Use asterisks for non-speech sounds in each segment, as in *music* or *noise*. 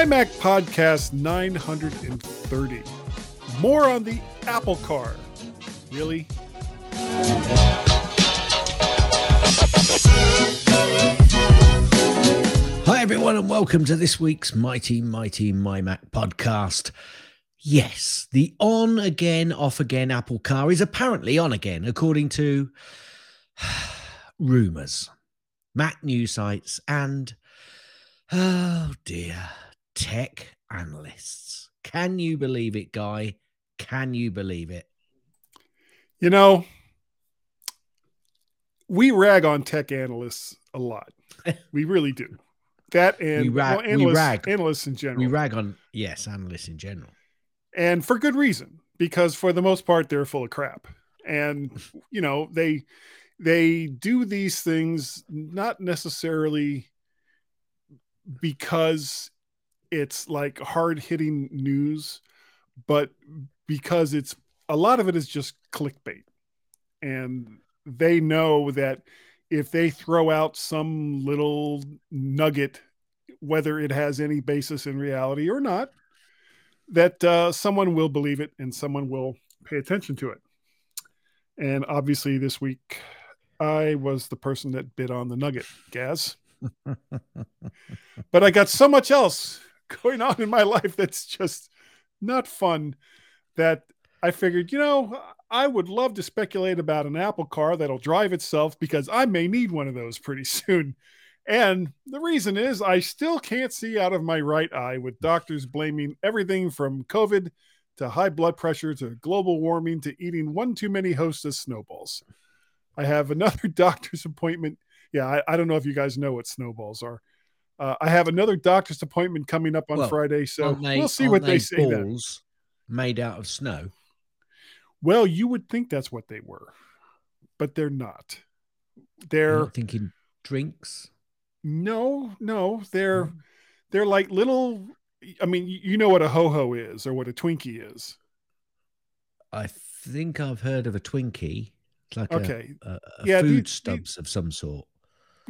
My Mac Podcast 930. More on the Apple Car. Really? Hi, everyone, and welcome to this week's Mighty Mighty My Mac podcast. Yes, the on again, off again Apple car is apparently on again, according to *sighs* rumors, Mac news sites, and oh dear, tech analysts. Can you believe it, Guy? Can you believe it? You know, we rag on tech analysts a lot. *laughs* we really do. That and We rag- well, we analysts, rag. analysts in general. We rag on, yes, analysts in general. and for good reason because for the most part they're full of crap and *laughs* you know they they do these things not necessarily because it's like hard hitting news but because it's a lot of it is just clickbait and they know that if they throw out some little nugget whether it has any basis in reality or not that uh, someone will believe it and someone will pay attention to it. And obviously, this week, I was the person that bid on the nugget, Gaz. *laughs* but I got so much else going on in my life that's just not fun that I figured, you know, I would love to speculate about an Apple car that'll drive itself because I may need one of those pretty soon. And the reason is I still can't see out of my right eye with doctors blaming everything from COVID to high blood pressure to global warming to eating one too many hostess snowballs. I have another *laughs* doctor's appointment. Yeah, I, I don't know if you guys know what snowballs are. Uh, I have another doctor's appointment coming up on Well, Friday, so they- we'll see what they, say then. made out of snow. Well, you would think that's what they were, but they're not. They're not thinking drinks. no, no, they're Mm. they're like little. I mean, you know what a ho ho is or what a Twinkie is. I think I've heard of a Twinkie. It's like Okay, a, a, a Yeah, food the- the- stubs of some sort.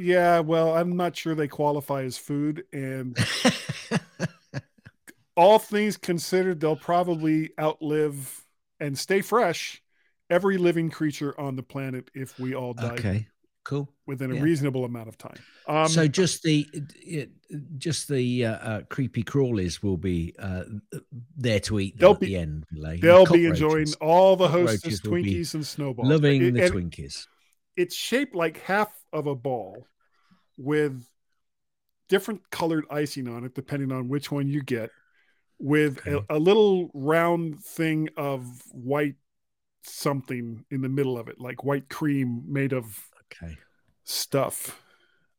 Yeah. Well, I'm not sure they qualify as food, and *laughs* all things considered, they'll probably outlive and stay fresh every living creature on the planet if we all die okay, cool. within a yeah. reasonable amount of time. Um, so just the just the uh, uh, creepy crawlies will be uh, there to eat They'll at be- the end. they? they'll be enjoying all the hostess Cockroaches will be Twinkies and snowballs. loving It- the and Twinkies. It's shaped like half of a ball with different colored icing on it, depending on which one you get, with Okay. a, a little round thing of white something in the middle of it, like white cream made of Okay, stuff.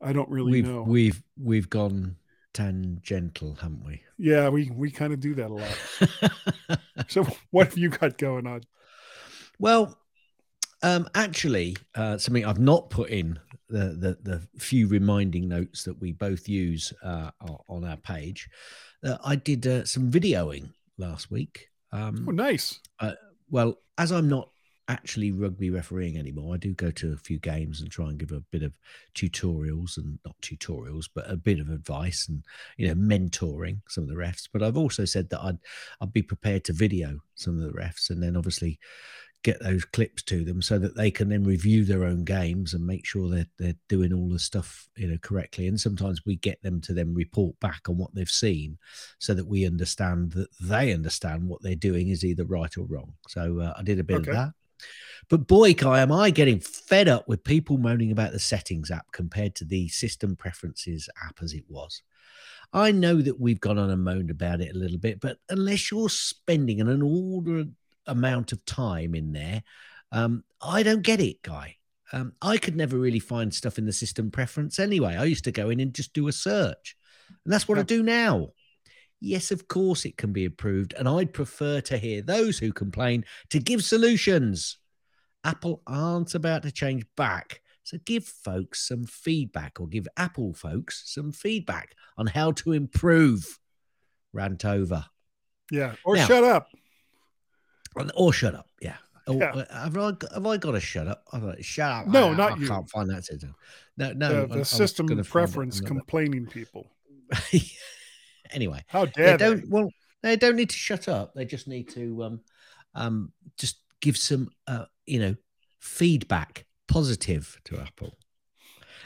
I don't really we've know. we've we've gone tangential, haven't we? yeah, we we kind of do that a lot. *laughs* So what have you got going on? Well, um, actually, uh, something I've not put in the, the the few reminding notes that we both use uh, on our page. Uh, I did uh, some videoing last week. Um, Oh, nice. well, as I'm not actually rugby refereeing anymore, I do go to a few games and try and give a bit of tutorials and not tutorials, but a bit of advice and you know mentoring some of the refs. But I've also said that I'd I'd be prepared to video some of the refs and then obviously get those clips to them so that they can then review their own games and make sure that they're doing all the stuff you know correctly. And sometimes we get them to then report back on what they've seen so that we understand that they understand what they're doing is either right or wrong. So uh, i did a bit Okay. of that. But boy Guy am i getting fed up with people moaning about the settings app compared to the system preferences app as it was. I know that we've gone on and moaned about it a little bit, but unless you're spending an inordinate amount of time in there, um, I don't get it, guy. Um, I could never really find stuff in the system preference anyway. I used to go in and just do a search, and that's what I do now. Yes, of course it can be improved, and I'd prefer to hear those who complain to give solutions. Apple aren't about to change back. So give folks some feedback or give Apple folks some feedback on how to improve. Rant over. Yeah. Or Now- shut up. Or shut up. Yeah. Or, Yeah. uh, have, I, have I got to shut up? Got to shut up. No, I, not I you. can't find that system. No, no. the I- I the system gonna find it preference complaining people. *laughs* Anyway, How dare they they? don't. Well, they don't need to shut up. They just need to um, um, just give some, uh, you know, feedback, positive to Apple.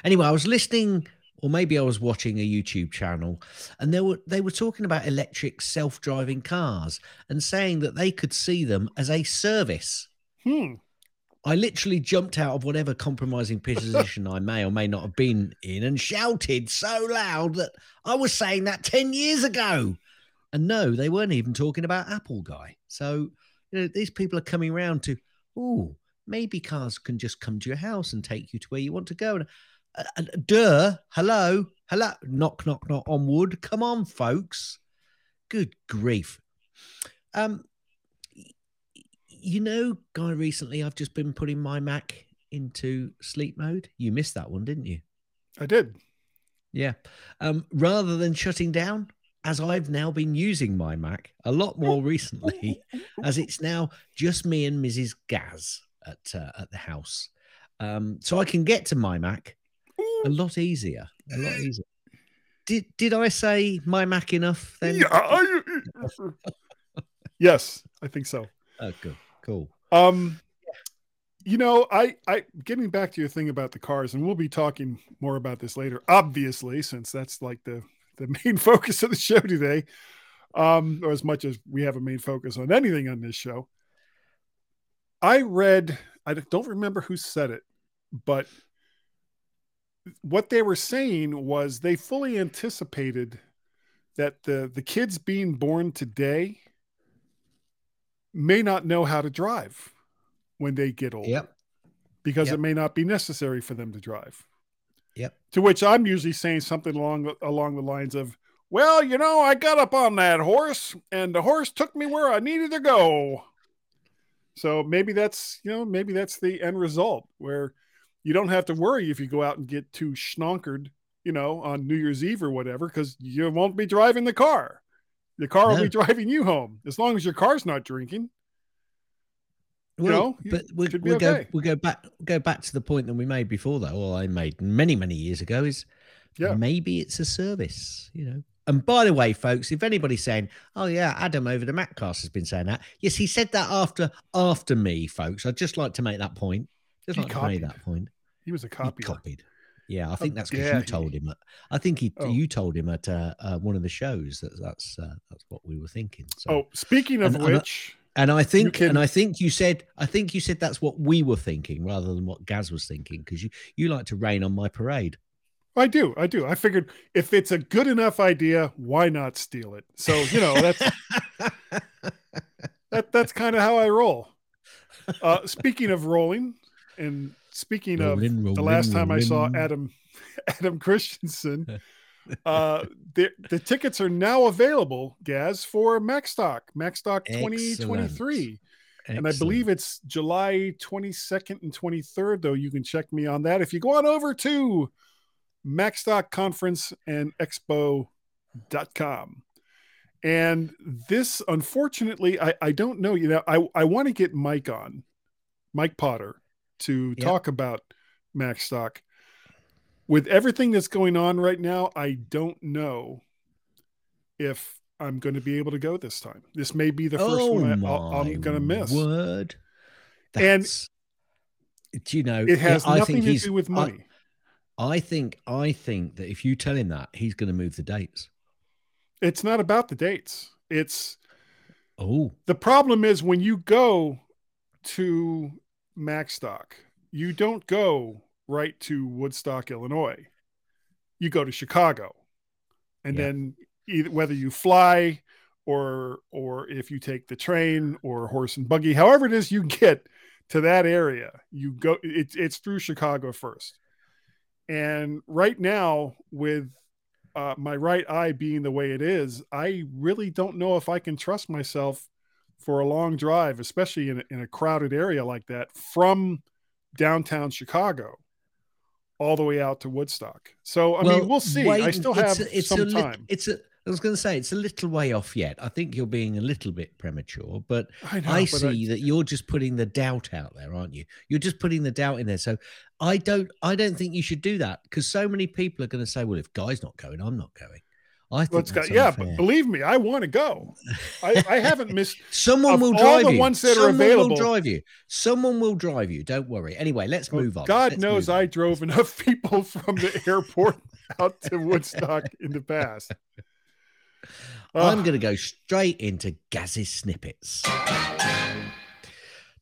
Anyway, I was listening, or maybe I was watching a YouTube channel, and they were they were talking about electric self-driving cars and saying that they could see them as a service. Hmm. I literally jumped out of whatever compromising position I may or may not have been in and shouted so loud that I was saying that 10 years ago. And no, they weren't even talking about Apple Guy. So, you know, these people are coming around to, oh, maybe cars can just come to your house and take you to where you want to go. And, uh, uh, duh, hello, hello, knock, knock, knock on wood. Come on, folks. Good grief. Um, you know, Guy, recently I've just been putting my Mac into sleep mode. You missed that one, didn't you? I did. Yeah. Um, rather than shutting down, as I've now been using my Mac a lot more recently, *laughs* as it's now just me and Mrs. Gaz at uh, at the house, um, so I can get to my Mac a lot easier. A lot easier. Did did I say my Mac enough then? Yeah, I- *laughs* yes, I think so. Oh, good, cool. Um, you know, I, I, getting back to your thing about the cars, and we'll be talking more about this later, obviously, since that's like the the *laughs* main focus of the show today. Um, or as much as we have a main focus on anything on this show. I read, I don't remember who said it, but what they were saying was they fully anticipated that the the kids being born today may not know how to drive when they get old. Yep. because Yep. it may not be necessary for them to drive. Yep. To which I'm usually saying something along along the lines of, "Well, you know, I got up on that horse and the horse took me where I needed to go." So maybe that's, you know, maybe that's the end result where you don't have to worry if you go out and get too schnonkered, you know, on New Year's Eve or whatever cuz you won't be driving the car. The car will be driving you home as long as your car's not drinking. You know, but we, be we'll go we'll go back go back to the point that we made before though, or I made many many years ago is Yeah. maybe it's a service, you know. And by the way, folks, if anybody's saying, "Oh yeah, Adam over the Maccast has been saying that," yes, he said that after after me, folks. I'd just like to make that point. Just He like to make that point. He was a He copy. copied. Yeah, I think that's because you he. told him. I think he Oh. you told him at uh, uh, one of the shows that that's uh, that's what we were thinking. So. Oh, speaking of And- and I- which, And I think, can- and I think you said, I think you said that's what we were thinking rather than what Gaz was thinking, because you you like to rain on my parade. I do, I do. I figured if it's a good enough idea, why not steal it? So you know that's *laughs* that that's kind of how I roll. Uh, speaking of rolling, and speaking of the last time I saw. Adam *laughs* Adam Christensen, *laughs* uh, the the tickets are now available, Gaz, for Macstock Macstock twenty twenty three. And I believe it's July 22nd and 23rd, though you can check me on that. If you go on over to Macstock Conference and Expo.com. And this, unfortunately, I, I don't know. You know, I, I want to get Mike on, Mike Potter, to Yep. talk about Macstock With everything that's going on right now, I don't know if I'm going to be able to go this time. This may be the first oh one I, I'm going to miss. Word. And- do you know? It has I nothing think to do with I- money. I think I think that if you tell him that, he's going to move the dates. it's not about the dates. It's Oh, the problem is when you go to Macstock, you don't go right to Woodstock, Illinois. You go to Chicago, and Yeah. then either whether you fly or or if you take the train or horse and buggy, however it is you get to that area, you go. It's it's through Chicago first, and right now with uh, my right eye being the way it is, I really don't know if I can trust myself for a long drive, especially in a, in a crowded area like that, from downtown Chicago all the way out to Woodstock. So I mean, we'll see. I wait, still have it's a, some a lit- time. it's a. I was going to say it's a little way off yet. I think you're being a little bit premature, but I know, I but see that you're just putting the doubt out there, aren't you? You're just putting the doubt in there. So I don't I don't think you should do that because so many people are going to say, well, if Guy's not going, I'm not going. I think Let's go. Yeah, unfair. but believe me, I want to go. I, I haven't *laughs* missed. Someone will all drive the you. ones that are Someone available- will drive you. Someone will drive you. Don't worry. Anyway, let's oh, move on. God Let's knows on. I drove enough *laughs* people from the airport out to Woodstock in the past. I'm going to go straight into Gaz's snippets.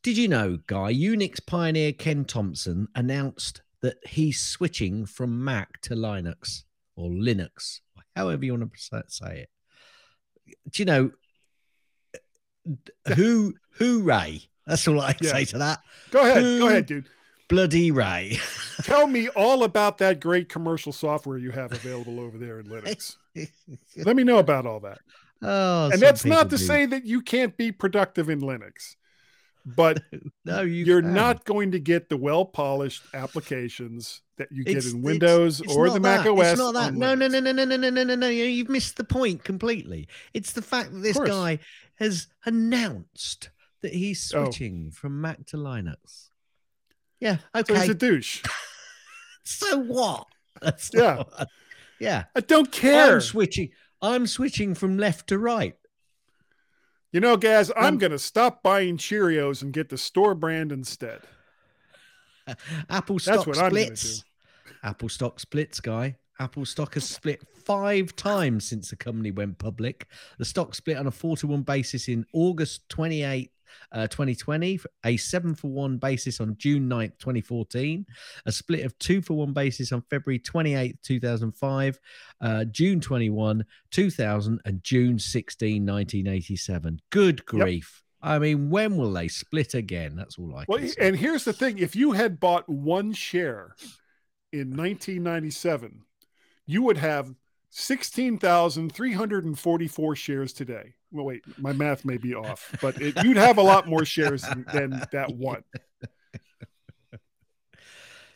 Did you know, Guy, Unix pioneer Ken Thompson announced that he's switching from Mac to Linux or Linux, however you want to say it. Do you know who? Hooray! That's all I can Yeah. say to that. Go ahead. Who- Go ahead, dude. Bloody Ray! *laughs* Tell me all about that great commercial software you have available over there in Linux. *laughs* Let me know about all that. oh, and that's not to do. say that you can't be productive in Linux, but *laughs* no, you are not going to get the well polished applications that you get It's- in Windows it's or the that. Mac OS. It's not that. No, no, no, no, no, no, no, no, no, no. You- You've missed the point completely. It's the fact that this guy has announced that he's Oh. switching from Mac to Linux. Yeah. So Okay. he's a douche. *laughs* So what? That's Yeah. not- yeah. I don't care. I'm switching. I'm switching from left to right. You know, Gaz, I'm Um, going to stop buying Cheerios and get the store brand instead. *laughs* Apple That's stock I'm gonna splits. Apple stock splits, guy. Apple stock has split five times since the company went public. The stock split on a four to one basis in August 28, uh, 2020, a seven for one basis on June 9th, 2014, a split of two for one basis on February 28th, 2005, uh, June 21, 2000, and June 16, 1987. Good grief. I mean, when will they split again? That's all I can Well, say. and here's the thing if you had bought one share in 1997, you would have 16,344 shares today. Well, wait, my math may be off, but it, you'd have a lot more shares than, than that one.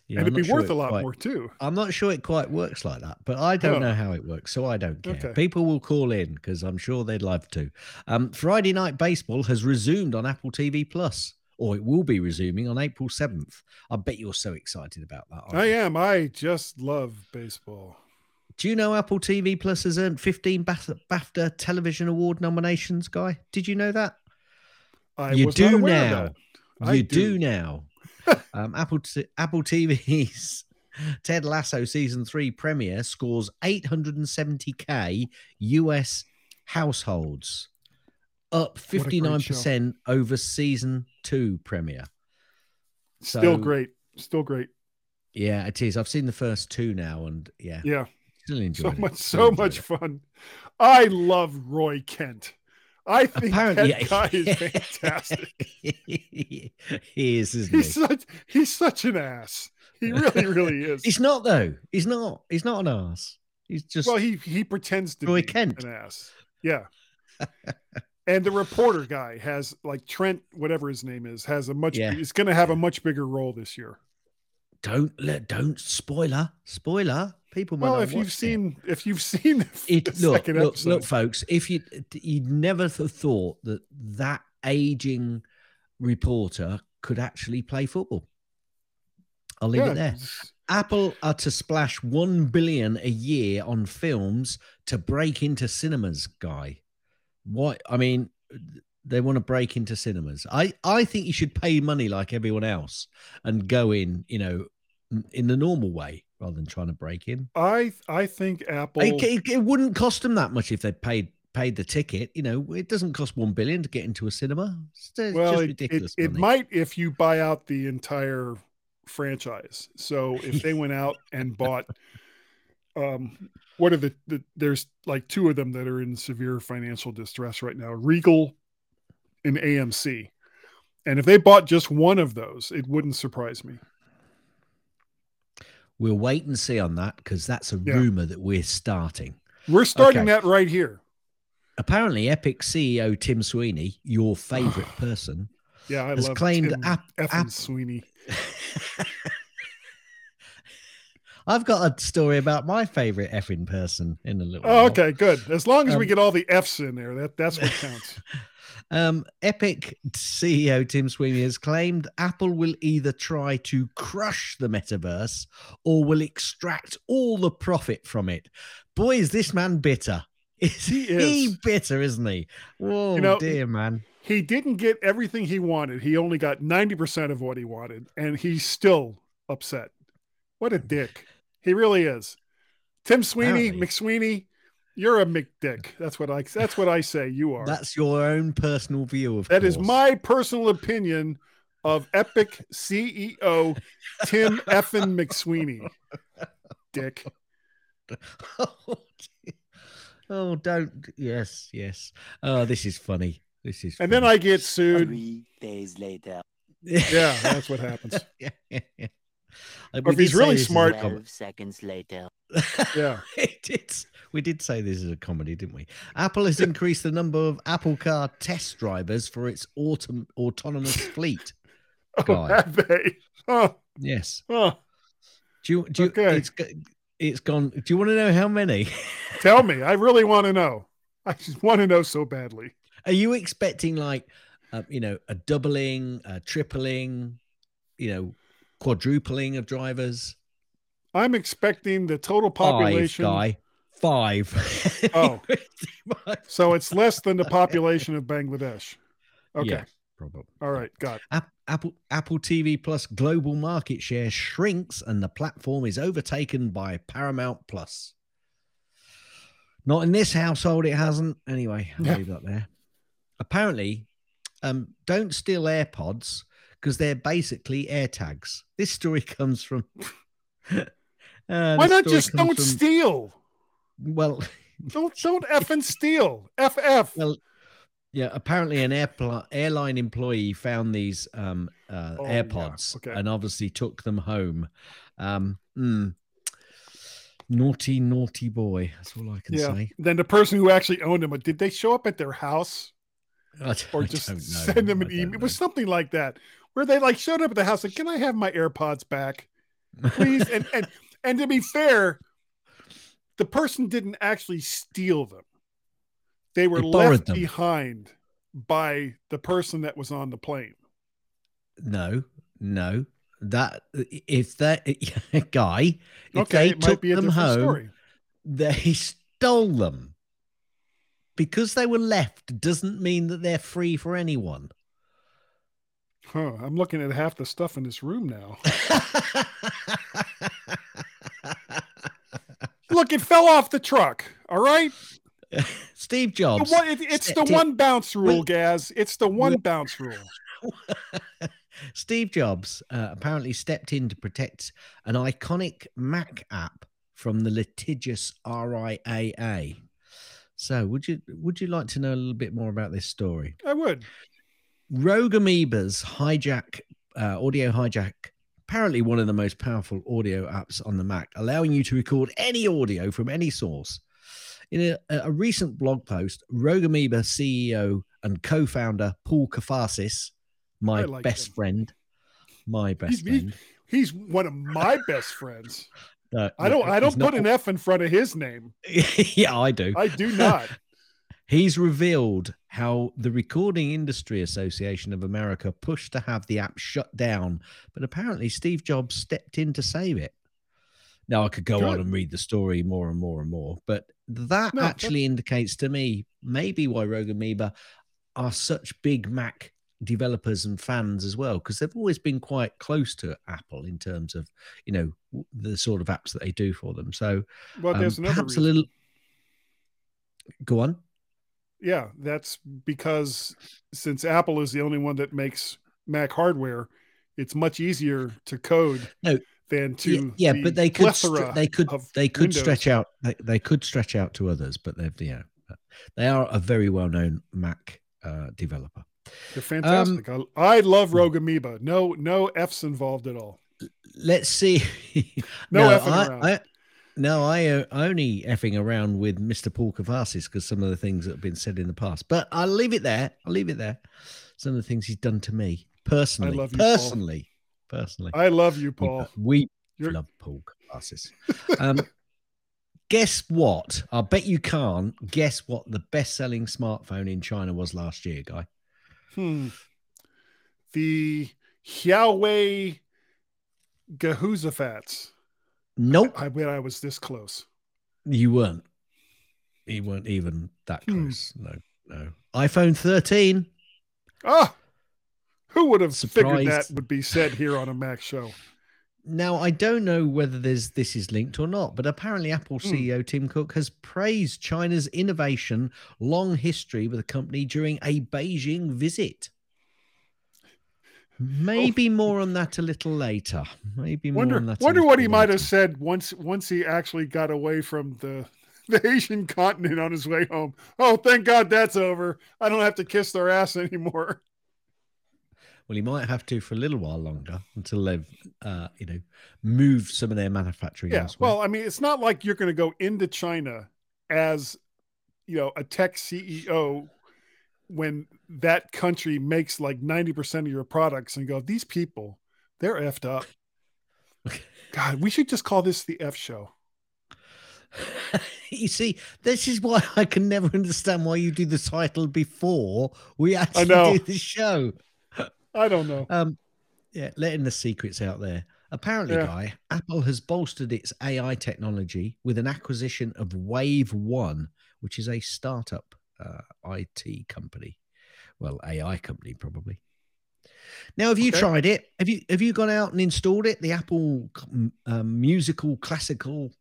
Yeah, and I'm it'd be sure worth it a lot quite- more too. I'm not sure it quite works like that, but I don't Oh. know how it works, so I don't care. Okay. People will call in because I'm sure they'd love to. Um, Friday Night Baseball has resumed on Apple TV Plus, or it will be resuming on April 7th. I bet you're so excited about that. I am. I just love baseball. Do you know Apple TV Plus has earned 15 BAFTA, Television Award nominations, Guy? Did you know that? I you do now. You do, do. now. *laughs* um, Apple t- Apple TV's *laughs* Ted Lasso season three premiere scores 870k US households, up What a great 59% over season two premiere. Still great. Still great. Yeah, it is. I've seen the first two now, and yeah, Yeah. Still So it. much, Still so much it. fun. I love Roy Kent. I think Apparently, that guy is *laughs* fantastic. he is, isn't He's he? such he's such an ass. He really, really *laughs* is. He's not though. He's not. He's not an ass. He's just well, he he pretends to Roy be Kent. an ass. Yeah. *laughs* and the reporter guy has like Trent, whatever his name is, has a much. Yeah. He's going to have a much bigger role this year. Don't let don't spoiler spoiler. People might Well, if you've watch it. seen, if you've *laughs* seen the, it look look, episode, look folks if you you'd never th- thought that that aging reporter could actually play football. I'll leave yeah, it there apple are to splash 1 billion a year on films to break into cinemas guy. What i mean they want to break into cinemas. I i think you should pay money like everyone else and go in you know in the normal way rather than trying to break in I I think Apple. it, it, it wouldn't cost them that much if they paid paid the ticket. You know, it doesn't cost one billion to get into a cinema. It's, it's well, just it, it, it might if you buy out the entire franchise. So if they went out *laughs* and bought, um, what are the, the there's like two of them that are in severe financial distress right now: Regal and AMC. And if they bought just one of those, it wouldn't surprise me. We'll wait and see on that because that's a Yeah. rumor that we're starting. We're starting Okay. that right here. Apparently, Epic CEO Tim Sweeney, your favorite *sighs* person, Yeah, I has love claimed Tim App- App- Sweeney. *laughs* I've got a story about my favorite effing person in a little. Oh, while. okay, good. As long as we Um, get all the F's in there, that that's what counts. *laughs* Um, Epic CEO Tim Sweeney has claimed Apple will either try to crush the metaverse or will extract all the profit from it. Boy, is this man bitter. *laughs* Is He he, is. bitter, isn't he? Whoa, You know, dear man. He didn't get everything he wanted. He only got 90% of what he wanted, and he's still upset. What a dick. He really is. Tim Sweeney, Apparently. McSweeney, you're a McDick. That's what I that's what I say you are. That's your own personal view of That is course. my personal opinion of Epic CEO Tim Effin McSweeney. Dick. oh, *laughs* oh, don't. Yes, yes. Oh, this is funny. This is. And then I get sued. Three days later, Yeah, that's what happens. *laughs* yeah, yeah, yeah. Or if he's really this is a smart- 12 seconds later. *laughs* Yeah. it did. We did say this is a comedy, didn't we? Apple has increased the number of Apple Car test drivers for its autom- autonomous *laughs* fleet. Oh, have they? Oh, Yes. oh. Do you? Do you Okay. It's it's gone. Do you want to know how many? *laughs* Tell me. I really want to know. I just want to know so badly. Are you expecting like, uh, you know, a doubling, a tripling, you know, quadrupling of drivers? I'm expecting the total Five, population. guy. Five. Oh. *laughs* So it's less than the *laughs* population of Bangladesh. Okay. Yeah, probably. All right. Got. Apple Apple TV Plus global market share shrinks and the platform is overtaken by Paramount Plus. Not in this household, it hasn't. Anyway, I'll Yeah. leave that there. Apparently, um, don't steal AirPods because they're basically AirTags. This story comes from. *laughs* Uh, Why not just don't from- steal? Well, *laughs* Don't don't effing steal. FF. well, yeah. Apparently, an airpl- airline employee found these um, uh, Oh, yeah, AirPods okay. and obviously took them home. Um, mm, naughty, naughty boy. That's all I can Yeah. say. Then the person who actually owned them, did they show up at their house or just send them an email? It was something like that, where they like showed up at the house like, "Can I have my AirPods back, *laughs* please?" and and and to be fair, the person didn't actually steal them; they were They left them. behind by the person that was on the plane. no, no. That if that *laughs* guy, if okay, they took be them home, story. they *laughs* stole them. Because they were left doesn't mean that they're free for anyone. Huh, I'm looking at half the stuff in this room now. *laughs* Look, it fell off the truck. All right. *laughs* Steve The Jobs. one- it- it's the one bounce rule, Gaz. It's the one bounce rule. *laughs* Steve Jobs uh, apparently stepped in to protect an iconic Mac app from the litigious RIAA. So, would you would you like to know a little bit more about this story? I would. Rogue Amoeba's hijack uh, audio hijack, apparently one of the most powerful audio apps on the Mac, allowing you to record any audio from any source. In a, a recent blog post, Rogue Amoeba CEO and co-founder Paul Kafasis, my like best him. friend, my best He's- he- friend. He's one of my best friends. *laughs* uh, I don't. I don't put not- an F in front of his name. *laughs* yeah, I do. I do not. *laughs* He's revealed how the Recording Industry Association of America pushed to have the app shut down, but apparently Steve Jobs stepped in to save it. Now I could go on and read the story more and more and more, but that No, actually indicates to me maybe why Rogue Amoeba are such big Mac developers and fans as well, because they've always been quite close to Apple in terms of you know the sort of apps that they do for them. So Well, um, there's another perhaps reason. a little. Go on. Yeah, that's because since Apple is the only one that makes Mac hardware, it's much easier to code No, than to yeah, yeah but they could they could they could Windows. stretch out they, they could stretch out to others but they've you uh, know they are a very well known mac uh, developer They're um, fantastic. I, I love hmm. Rogue Amoeba. No, no F's involved at all. let's see *laughs* No I, around. I, no i uh, only effing around with mr paul Kafasis because some of the things that have been said in the past but i'll leave it there i'll leave it there some of the things he's done to me personally love you, Paul. personally personally I love you, Paul. we You're- love paul Kafasis. um *laughs* guess what i bet you can't guess what the best-selling smartphone in china was last year guy Hmm. The Huawei Gahuzafats. Nope, I bet I was this close. you weren't. You weren't even that Hmm. close. No, no. iPhone 13. Ah, who would have figured that would be said here on a Mac show? Now, I don't know whether there's this is linked or not, but apparently Apple Hmm. CEO Tim Cook has praised China's innovation long history with the company during a Beijing visit. Maybe more on that a little later. Maybe more Wonder, on that. wonder what he might have said once once he actually got away from the *laughs* the Asian continent on his way home. Oh, thank God that's over. I don't have to kiss their ass anymore. Well, he might have to for a little while longer until they've, uh, you know, moved some of their manufacturing Yeah. elsewhere. Well, I mean, it's not like you're going to go into China as, you know, a tech CEO when that country makes like 90% of your products and go, these people, they're effed up. *laughs* God, we should just call this the F show. *laughs* you see, this is why I can never understand why you do the title before we actually do the show. I don't know. Um, yeah, letting the secrets out there. Apparently, Yeah. guy, Apple has bolstered its AI technology with an acquisition of Wave One, which is a startup uh, IT company. Well, AI company probably. Now, have you Okay. tried it? Have you have you gone out and installed it? The Apple um, musical classical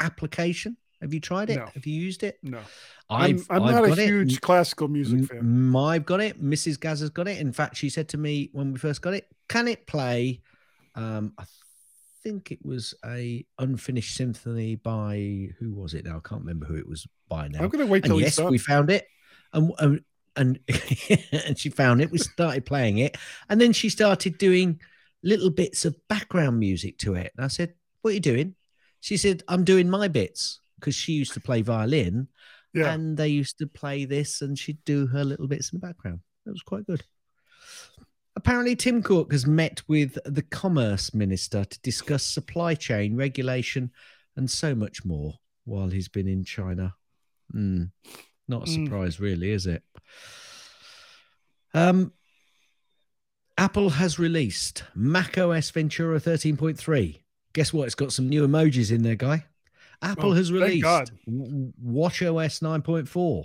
application. Have you tried it? No. Have you used it? No, I've, I'm, I'm I've not a got it. huge classical music fan. I've got it. Mrs. Gaz has got it. In fact, she said to me when we first got it, "Can it play?" Um, I think it was a unfinished symphony by who was it? Now I can't remember who it was by now. I'm going to wait till yes, we found it, and and and, *laughs* and she found it. We started playing it, and then she started doing little bits of background music to it. And I said, "What are you doing?" She said, "I'm doing my bits." Because she used to play violin, yeah. and they used to play this and she'd do her little bits in the background it was quite good apparently tim cook has met with the commerce minister to discuss supply chain regulation and so much more while he's been in china. Hmm, not a Mm. surprise really is it? Um apple has released mac os ventura 13.3 guess what? It's got some new emojis in there guy. Apple Oh, has released watch os 9.4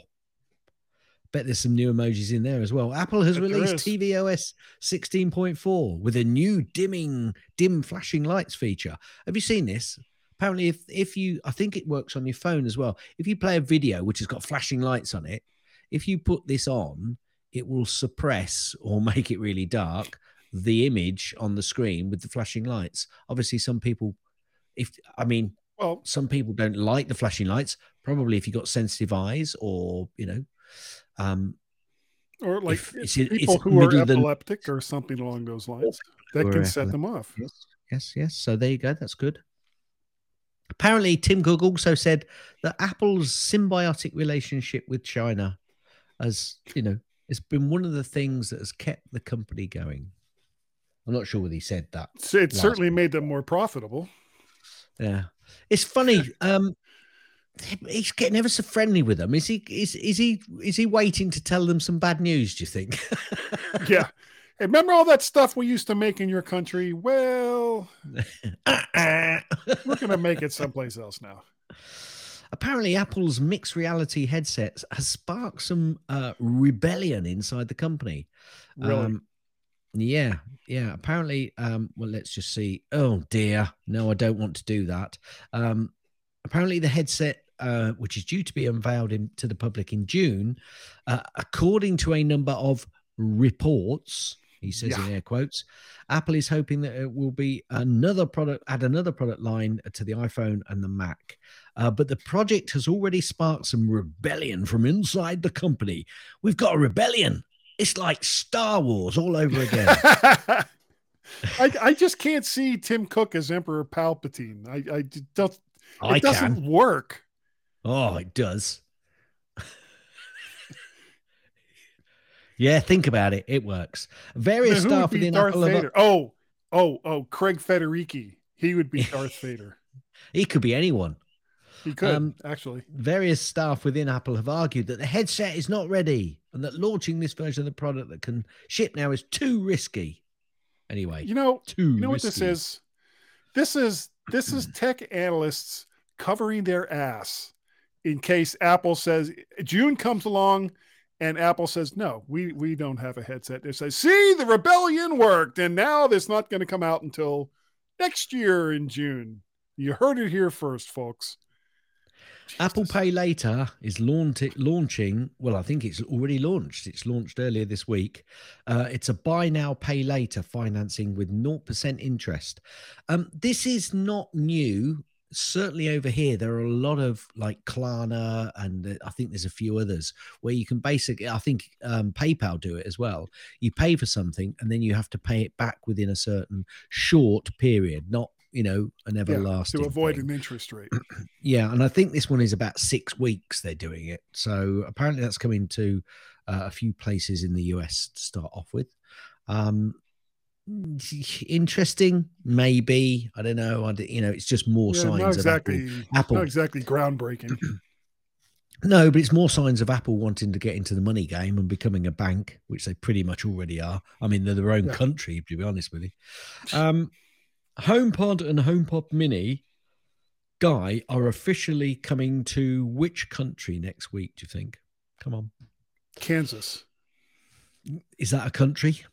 bet there's some new emojis in there as well. Apple has released tvOS 16.4 with a new dimming dim flashing lights feature. Have you seen this? Apparently if if you i think it works on your phone as well. If you play a video which has got flashing lights on it if you put this on it will suppress or *laughs* make it really dark the image on the screen with the flashing lights. Obviously some people if i mean Well, some people don't like the flashing lights. Probably if you've got sensitive eyes or you know um or like If it's- it's people who are middle of the- epileptic or something along those lines that can set them off. Yes, yes, yes. So there you go. That's good. Apparently, Tim Cook also said that Apple's symbiotic relationship with China has, you know, it's been one of the things that has kept the company going. I'm not sure whether he said that. It certainly made them more profitable. Yeah, it's funny. Um, he's getting ever so friendly with them. Is he? Is is he? Is he waiting to tell them some bad news? Do you think? *laughs* Yeah. Hey, remember all that stuff we used to make in your country? Well, *laughs* we're going to make it someplace else now. Apparently, Apple's mixed reality headsets has sparked some uh, rebellion inside the company. Really? Um, yeah, yeah. Apparently, um, well, let's just see. Oh dear, no, I don't want to do that. Um, apparently, the headset, uh, which is due to be unveiled in, to the public in June, uh, according to a number of reports, he says Yeah. in air quotes, Apple is hoping that it will be another product, add another product line to the iPhone and the Mac. Uh, but the project has already sparked some rebellion from inside the company. We've got a rebellion. It's like Star Wars all over again. *laughs* *laughs* I, I just can't see Tim Cook as Emperor Palpatine. I, I don't. It I doesn't can. work. Oh, it does. yeah, think about it. It works. Various would staff within Darth Apple have- Vader? Oh, oh, oh, Craig Federighi. He would be Darth Vader. *laughs* He could be anyone. He could Um, actually. Various staff within Apple have argued that the headset is not ready and that launching this version of the product that can ship now is too risky. Anyway, You know, too you know what this is? This is this is *clears throat* tech analysts covering their ass in case Apple says June comes along and Apple says no, we we don't have a headset. They say, "See, the rebellion worked and now it's not going to come out until next year in June." You heard it here first, folks. Apple Pay Later is launch- launching. Well, I think it's already launched. It's launched earlier this week. Uh, it's a buy now, pay later financing with 0% interest. Um, this is not new. Certainly over here, there are a lot of like Klarna, and uh, I think there's a few others where you can basically, I think um, PayPal do it as well. You pay for something and then you have to pay it back within a certain short period, not, you know, an Yeah, everlasting. to avoid thing. an interest rate. *clears throat* Yeah, and I think this one is about six weeks they're doing it. So apparently that's coming to uh, a few places in the US to start off with. Um, interesting, maybe. I don't know. I, you know, it's just more Yeah, signs not of Apple. Apple. not exactly groundbreaking. *clears throat* No, but it's more signs of Apple wanting to get into the money game and becoming a bank, which they pretty much already are. I mean, they're their own Yeah. country, to be honest with you. Um, HomePod and HomePod Mini, Guy, are officially coming to which country next week? Do you think? Come on, Kansas. is that a country?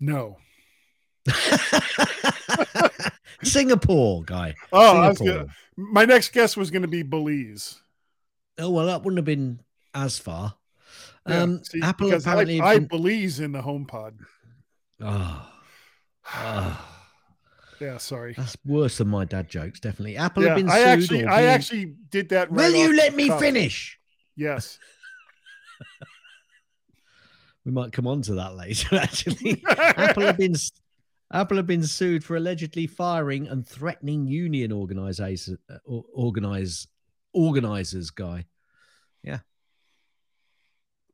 No. *laughs* Singapore, Guy. Oh, I Singapore. my next guess was going to be Belize. Oh well, that wouldn't have been as far. Yeah, Um, see, Apple apparently. I, I Belize in the HomePod. Oh, oh. *sighs* Yeah, sorry. That's worse than my dad jokes, definitely. Apple Yeah, have been I sued. actually, or I being- actually did that. Right Will you let me finish? Yes. *laughs* We might come on to that later. *laughs* Actually, Apple have been Apple have been sued for allegedly firing and threatening union organizers, uh, organize organizers. Guy, Yeah.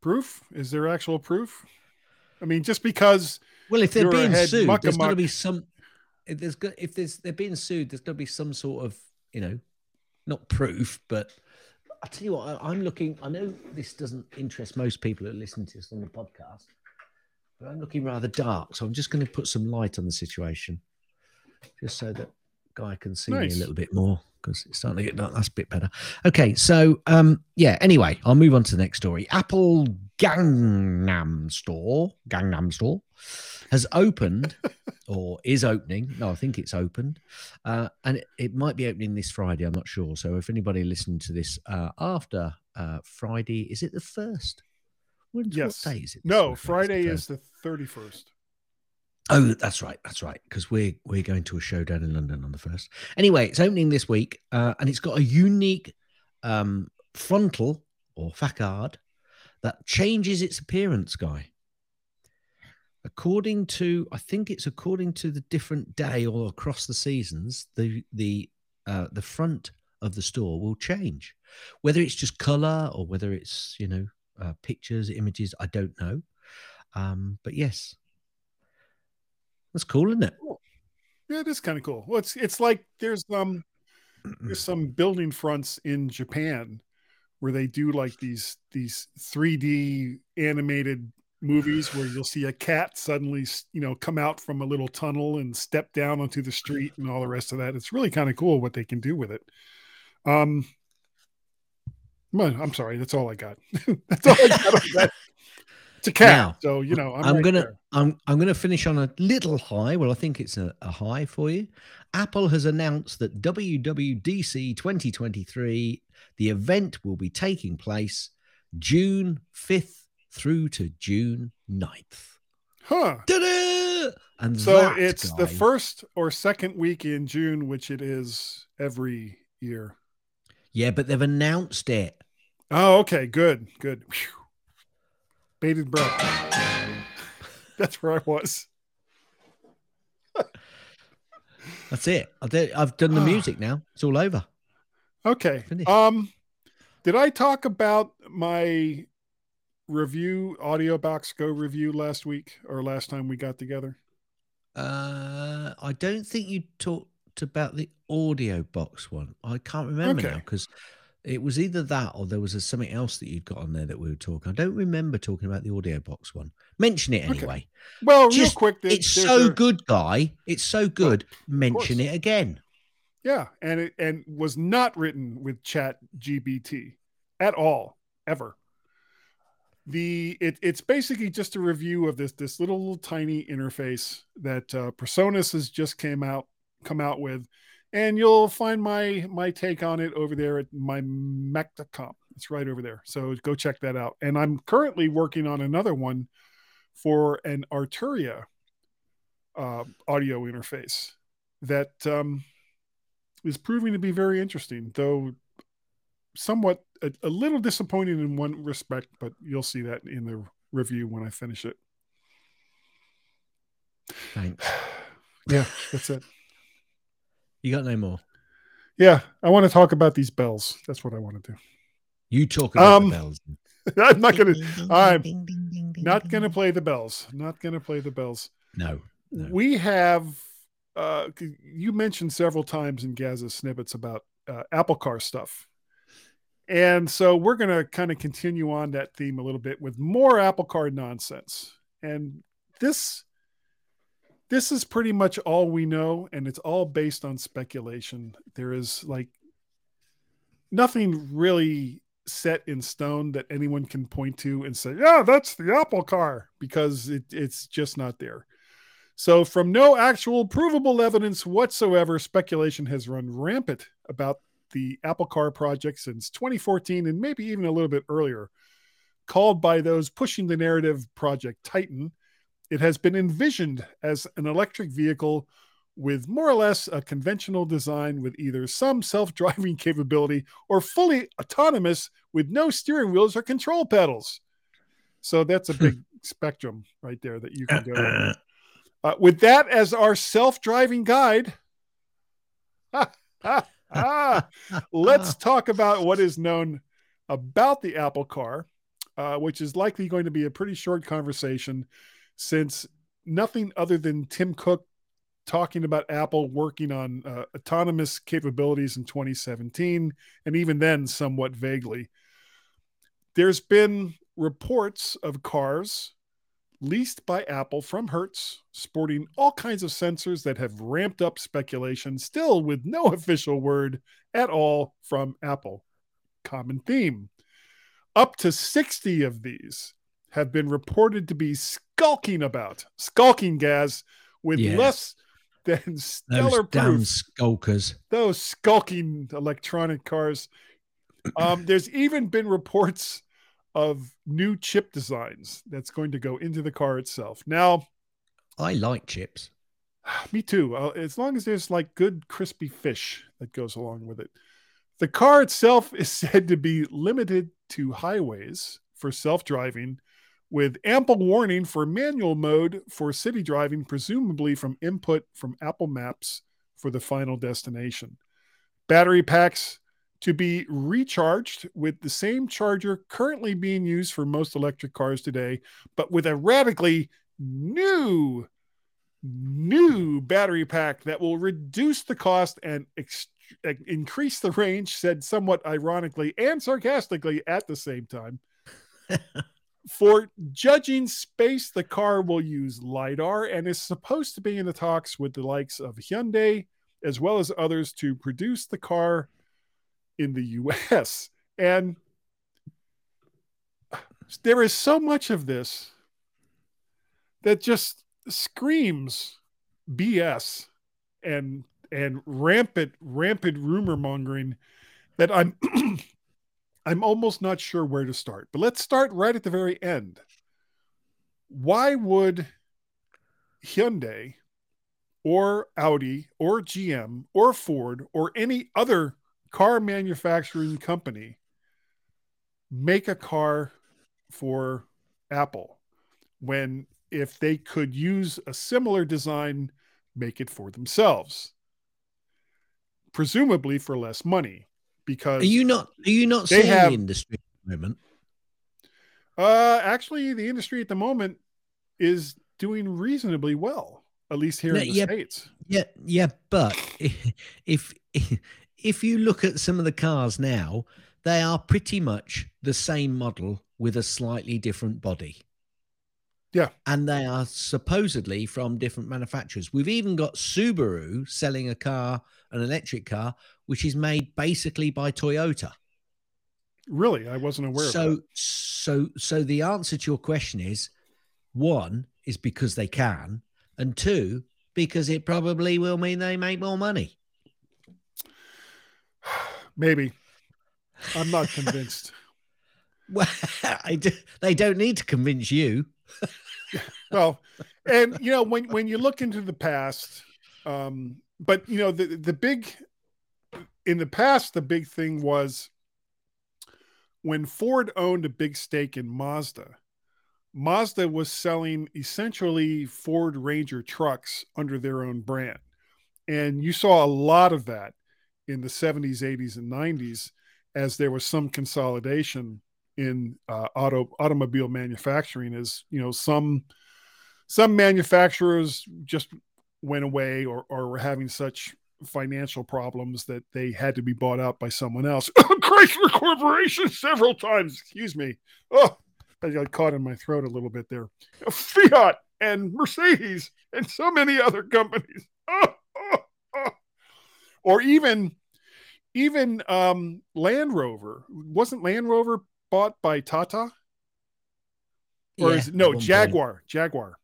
Proof? Is there actual proof? I mean, just because well, if they're You're being sued, there's got to be some. If there's if there's they're being sued, there's got to be some sort of you know, not proof, but I tell you what, I, I'm looking. I know this doesn't interest most people who listen to us on the podcast, but I'm looking rather dark, so I'm just going to put some light on the situation, just so that guy can see me a little bit more because it's starting to get dark. That's a bit better. Okay, so um, yeah. Anyway, I'll move on to the next story. Apple Gangnam Store, Gangnam Store, has opened *laughs* or is opening. No, I think it's opened, uh, and it, it might be opening this Friday. I'm not sure. So if anybody listening to this uh, after uh, Friday, is it the first? When, Yes. What day is it? no? Friday is the thirty-first. Oh, that's right. That's right. Because we're we're going to a show down in London on the first. Anyway, it's opening this week, uh, and it's got a unique um, frontal or facade that changes its appearance. Guy, according to I think it's according to the different day or across the seasons, the the uh, the front of the store will change, whether it's just color or whether it's you know uh, pictures, images. I don't know, um, but yes. That's cool, isn't it? Yeah, it is kind of cool. Well, it's it's like there's um there's some building fronts in Japan where they do like these these 3D animated movies where you'll see a cat suddenly you know come out from a little tunnel and step down onto the street and all the rest of that. It's really kind of cool what they can do with it. Um, I'm sorry, that's all I got. *laughs* that's all I got. on that. It's a cat, Now, so you know I'm, I'm right gonna there. I'm I'm gonna finish on a little high. Well, I think it's a, a high for you. Apple has announced that WWDC 2023, the event will be taking place June 5th through to June 9th. huh. Ta-da! And So it's the first or second week in June, which it is every year. Yeah, but they've announced it. Oh, okay, good, good. Phew. Bated breath. *laughs* That's where I was. That's it. I did, I've done the music now. It's all over. Okay. Finished. Um, did I talk about my review audio box go review last week or last time we got together? Uh, I don't think you talked about the audio box one. I can't remember Okay. now because it was either that or there was a, something else that you'd got on there that we were talking. I don't remember talking about the audio box one. Mention it Okay. anyway. Well, real Just- quick, there- It's so a- good, guy. It's so good. Mention it again. Yeah, and it and was not written with Chat GBT at all, ever. The it, it's basically just a review of this this little tiny interface that uh, PreSonus has just came out come out with, and you'll find my my take on it over there at my Mac.com. It's right over there, so go check that out. And I'm currently working on another one for an Arturia uh, audio interface that um, is proving to be very interesting, though somewhat a, a little disappointing in one respect, but you'll see that in the review when I finish it. Thanks. *sighs* Yeah, that's it. You got no more. Yeah, I want to talk about these bells. That's what I want to do. You talk about Um, the bells. *laughs* I'm not gonna I'm not gonna play the bells. Not gonna play the bells. No. No. We have uh you mentioned several times in Gaz's snippets about uh, Apple Car stuff. And so we're going to kind of continue on that theme a little bit with more Apple Car nonsense. And this this is pretty much all we know and it's all based on speculation. There is like nothing really set in stone that anyone can point to and say, "Yeah, that's the Apple Car," because it, it's just not there. So, from no actual provable evidence whatsoever, speculation has run rampant about the Apple Car project since 2014 and maybe even a little bit earlier. Called by those pushing the narrative Project Titan, it has been envisioned as an electric vehicle with more or less a conventional design with either some self driving *laughs* capability or fully autonomous with no steering wheels or control pedals. So, that's a big spectrum right there that you can go. Uh, with that as our self-driving guide, ah, *laughs* let's *laughs* talk about what is known about the Apple Car, uh, which is likely going to be a pretty short conversation, since nothing other than Tim Cook talking about Apple working on uh, autonomous capabilities in 2017, and even then, somewhat vaguely. There's been reports of cars leased by Apple from Hertz, sporting all kinds of sensors that have ramped up speculation, still with no *laughs* official word at all from Apple. Common theme. Up to 60 of these have been reported to be skulking about, skulking gas with Yeah. less than Those stellar damn proof skulkers. those skulking electronic cars. Um, *laughs* there's even been reports of new chip designs that's going to go into the car itself. Now, I like chips. *sighs* me too. Uh, as long as there's like good crispy fish that goes along with it. The car itself is said to be limited to highways for self driving, with ample warning for manual mode for city driving, presumably from input from Apple Maps for the final destination. Battery packs to be recharged with the same charger currently being used for most electric cars today, but with a radically new new battery pack that will reduce the cost and increase the range, said somewhat ironically and sarcastically at the same time. *laughs* For judging space, the car will use LiDAR and is supposed to be in the talks with the likes of Hyundai as well as others to produce the car in the US. And there is so much of this that just screams BS and and rampant rampant rumor mongering that I'm *clears throat* I'm almost not sure where to start. But let's start right at the very end. Why would Hyundai or Audi or GM or Ford or any other car manufacturing company make a car for Apple when if they could use a similar design, make it for themselves, presumably for less money. Because Are you not? Are you not seeing have- the industry at the moment? uh, actually, the industry at the moment is doing reasonably well. at least here No, in the yeah. states. Yeah, yeah, but *laughs* if if you look at some of the cars now, they are pretty much the same model with a slightly different body. Yeah. And they are supposedly from different manufacturers. We've even got Subaru selling a car, an electric car, which is made basically by Toyota. Really, I wasn't aware of So so so the answer to your question is one is because they can, and two, because it probably will mean they make more money. *sighs* Maybe. I'm not convinced. *laughs* *laughs* Well, I do, they don't need to convince you. *laughs* well, and you know, when when you look into the past, um, but you know, the the big in the past, the big thing was when Ford owned a big stake in Mazda. Mazda was selling essentially Ford Ranger trucks under their own brand. And you saw a lot of that in the 70s, 80s, and 90s as there was some consolidation in uh, auto automobile manufacturing as you know some some manufacturers just went away or, or were having such financial problems that they had to be bought out by someone else. *laughs* Chrysler Corporation several times. Excuse me. Oh, I got caught in my throat a little bit there. Fiat and Mercedes and so many other companies. Oh, oh, oh. Or even even um, Land Rover. Wasn't Land Rover bought by Tata? Or Yeah, is it, no Jaguar? point. Jaguar?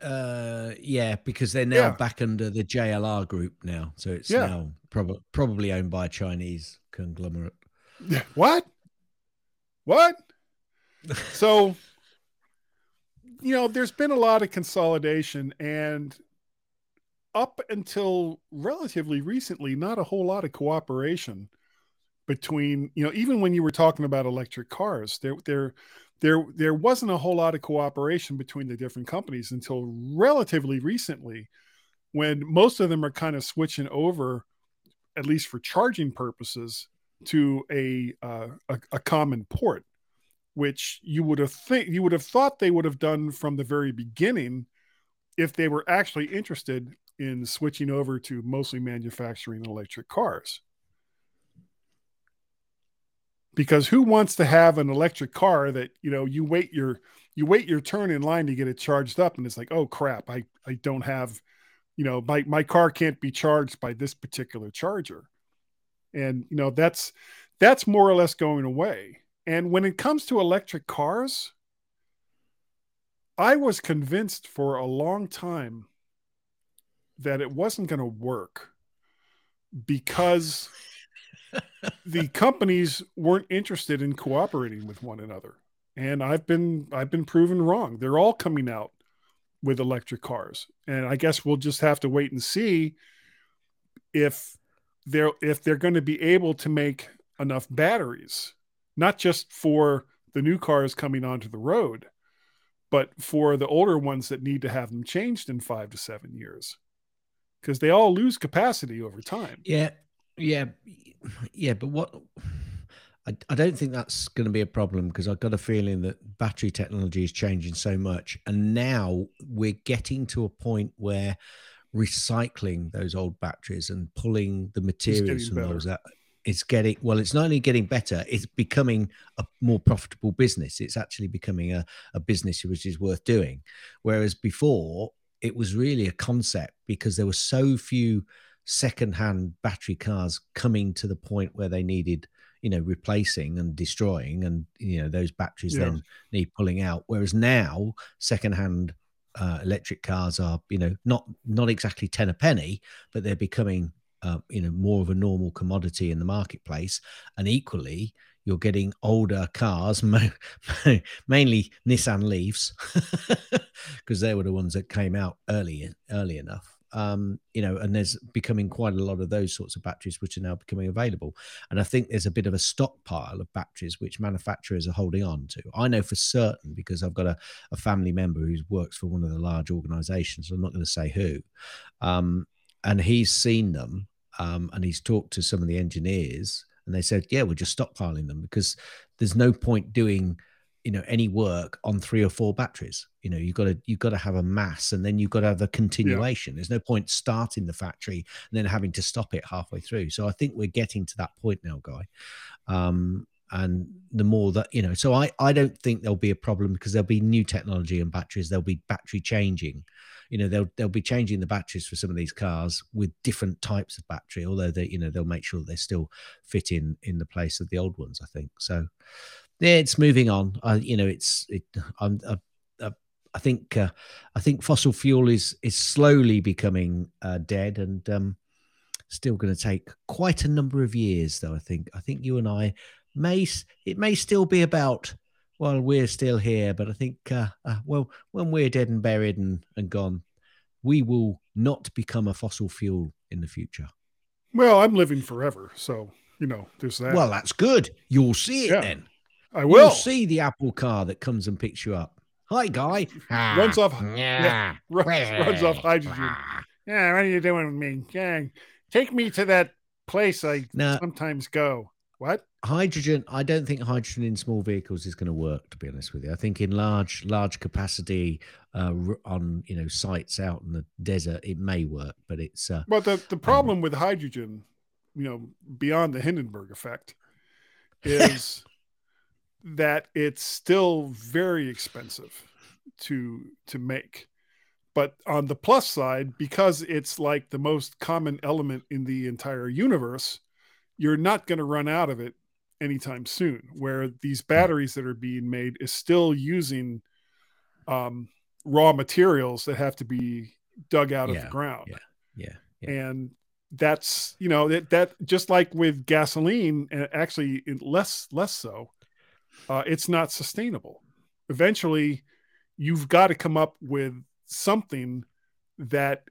Uh, yeah, because they're now Yeah. back under the JLR group now, so it's Yeah. now prob- probably owned by a Chinese conglomerate. What? What? *laughs* so, you know, there's been a lot of consolidation, and up until relatively recently, not a whole lot of cooperation between, you know, even when you were talking about electric cars, there, there, there, there wasn't a whole lot of cooperation between the different companies until relatively recently, when most of them are kind of switching over, at least for charging purposes, to a uh, a, a common port, which you would have think you would have thought they would have done from the very beginning, if they were actually interested in switching over to mostly manufacturing electric cars. Because who wants to have an electric car that you know you wait your you wait your turn in line to get it charged up and it's like oh crap I I don't have you know my my car can't be charged by this particular charger. And you know that's that's more or less going away. And when it comes to electric cars i was convinced for a long time that it wasn't going to work because the companies weren't interested in cooperating with one another. And i've been i've been proven wrong. They're all coming out with electric cars. And i guess we'll just have to wait and see if they're if they're going to be able to make enough batteries not just for the new cars coming onto the road but for the older ones that need to have them changed in 5 to 7 years. Because they all lose capacity over time. Yeah, yeah, yeah. But what I, I don't think that's going to be a problem because I've got a feeling that battery technology is changing so much, and now we're getting to a point where recycling those old batteries and pulling the materials from better. those out it's getting well it's not only getting better it's becoming a more profitable business it's actually becoming a, a business which is worth doing whereas before it was really a concept because there were so few second-hand battery cars coming to the point where they needed you know replacing and destroying and you know those batteries Yeah. then need pulling out. Whereas now second-hand uh, electric cars are you know not not exactly 10 a penny but they're becoming uh, you know more of a normal commodity in the marketplace. And equally you're getting older cars *laughs* mainly nissan leafs *laughs* because they were the ones that came out early early enough um you know and there's becoming quite a lot of those sorts of batteries which are now becoming available. And i think there's a bit of a stockpile of batteries which manufacturers are holding on to. I know for certain because i've got a, a family member who works for one of the large organizations i'm not going to say who um and he's seen them um, and he's talked to some of the engineers and they said yeah we're just stockpiling them because there's no point doing you know any work on three or four batteries. You know you've got to you've got to have a mass and then you've got to have a continuation. There's no point starting the factory and then having to stop it halfway through. So i think we're getting to that point now guy. Um and the more that you know so i i don't think there'll be a problem because there'll be new technology and batteries. There'll be battery changing. You know they'll they'll be changing the batteries for some of these cars with different types of battery although they you know they'll make sure they still fit in in the place of the old ones i think. So yeah it's moving on. Uh, you know it's it i'm uh, uh, I think uh, I think fossil fuel is is slowly becoming uh, dead, and um, still going to take quite a number of years. Though I think. I think you and I may it may still be about well we're still here but i think uh, uh, well when we're dead and buried and, and gone we will not become a fossil fuel in the future. Well i'm living forever so you know there's that. Well that's good. You'll see it Yeah. then i will. you'll see the apple car that comes and picks you up. Hi guy. *laughs* Runs off yeah. *laughs* runs, runs off hydrogen. Yeah what are you doing with me? Yeah. Take me to that place i now sometimes go. What? Hydrogen i don't think hydrogen in small vehicles is going to work to be honest with you. I think in large large capacity uh, on you know sites out in the desert it may work but it's uh But the, the problem with hydrogen, you know, beyond the Hindenburg effect, is that it's still very expensive to to make. But on the plus side, because it's like the most common element in the entire universe, you're not going to run out of it anytime soon. Where these batteries that are being made is still using um, raw materials that have to be dug out of the ground yeah yeah and that's you know that that just like with gasoline and actually less less so uh, it's not sustainable. Eventually you've got to come up with something that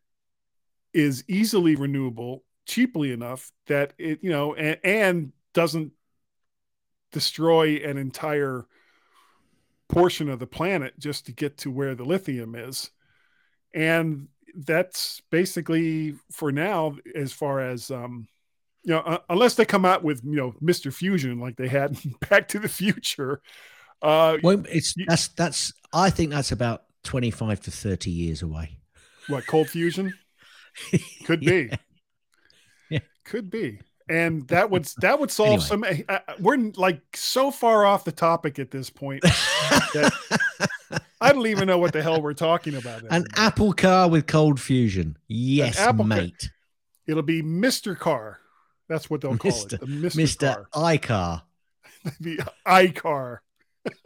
is easily renewable cheaply enough that it you know and, and doesn't destroy an entire portion of the planet just to get to where the lithium is. And that's basically for now as far as um you know uh, unless they come out with you know mr fusion like they had in *laughs* back to the future uh well it's you- that's that's i think that's about 25 to 30 years away. What cold fusion? *laughs* Could be. Yeah. Yeah. could be. And that would that would solve Anyway. some uh, we're like so far off the topic at this point *laughs* i don't even know what the hell we're talking about an apple car with cold fusion. Yes mate. It'll be mr car that's what they'll call Mr. it the mr, mr car. *laughs* icar. The eye car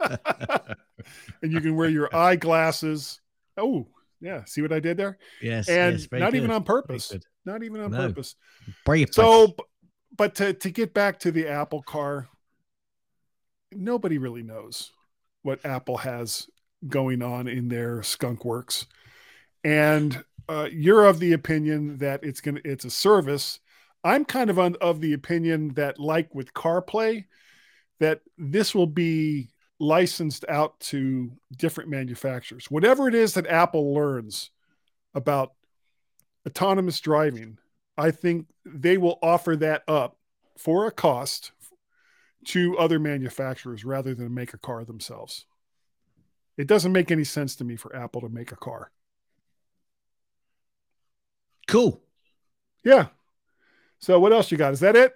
*laughs* and you can wear your eyeglasses. Oh yeah see what i did there? Yes and yes, not even on purpose. Not even on No. purpose. Brave so but to, to get back to the apple car nobody really knows what apple has going on in their skunk works. And uh, you're of the opinion that it's gonna it's a service i'm kind of on, of the opinion that like with carplay that this will be licensed out to different manufacturers whatever it is that apple learns about autonomous driving I think they will offer that up for a cost to other manufacturers rather than make a car themselves. It doesn't make any sense to me for Apple to make a car. cool Yeah. So what else you got? Is that it?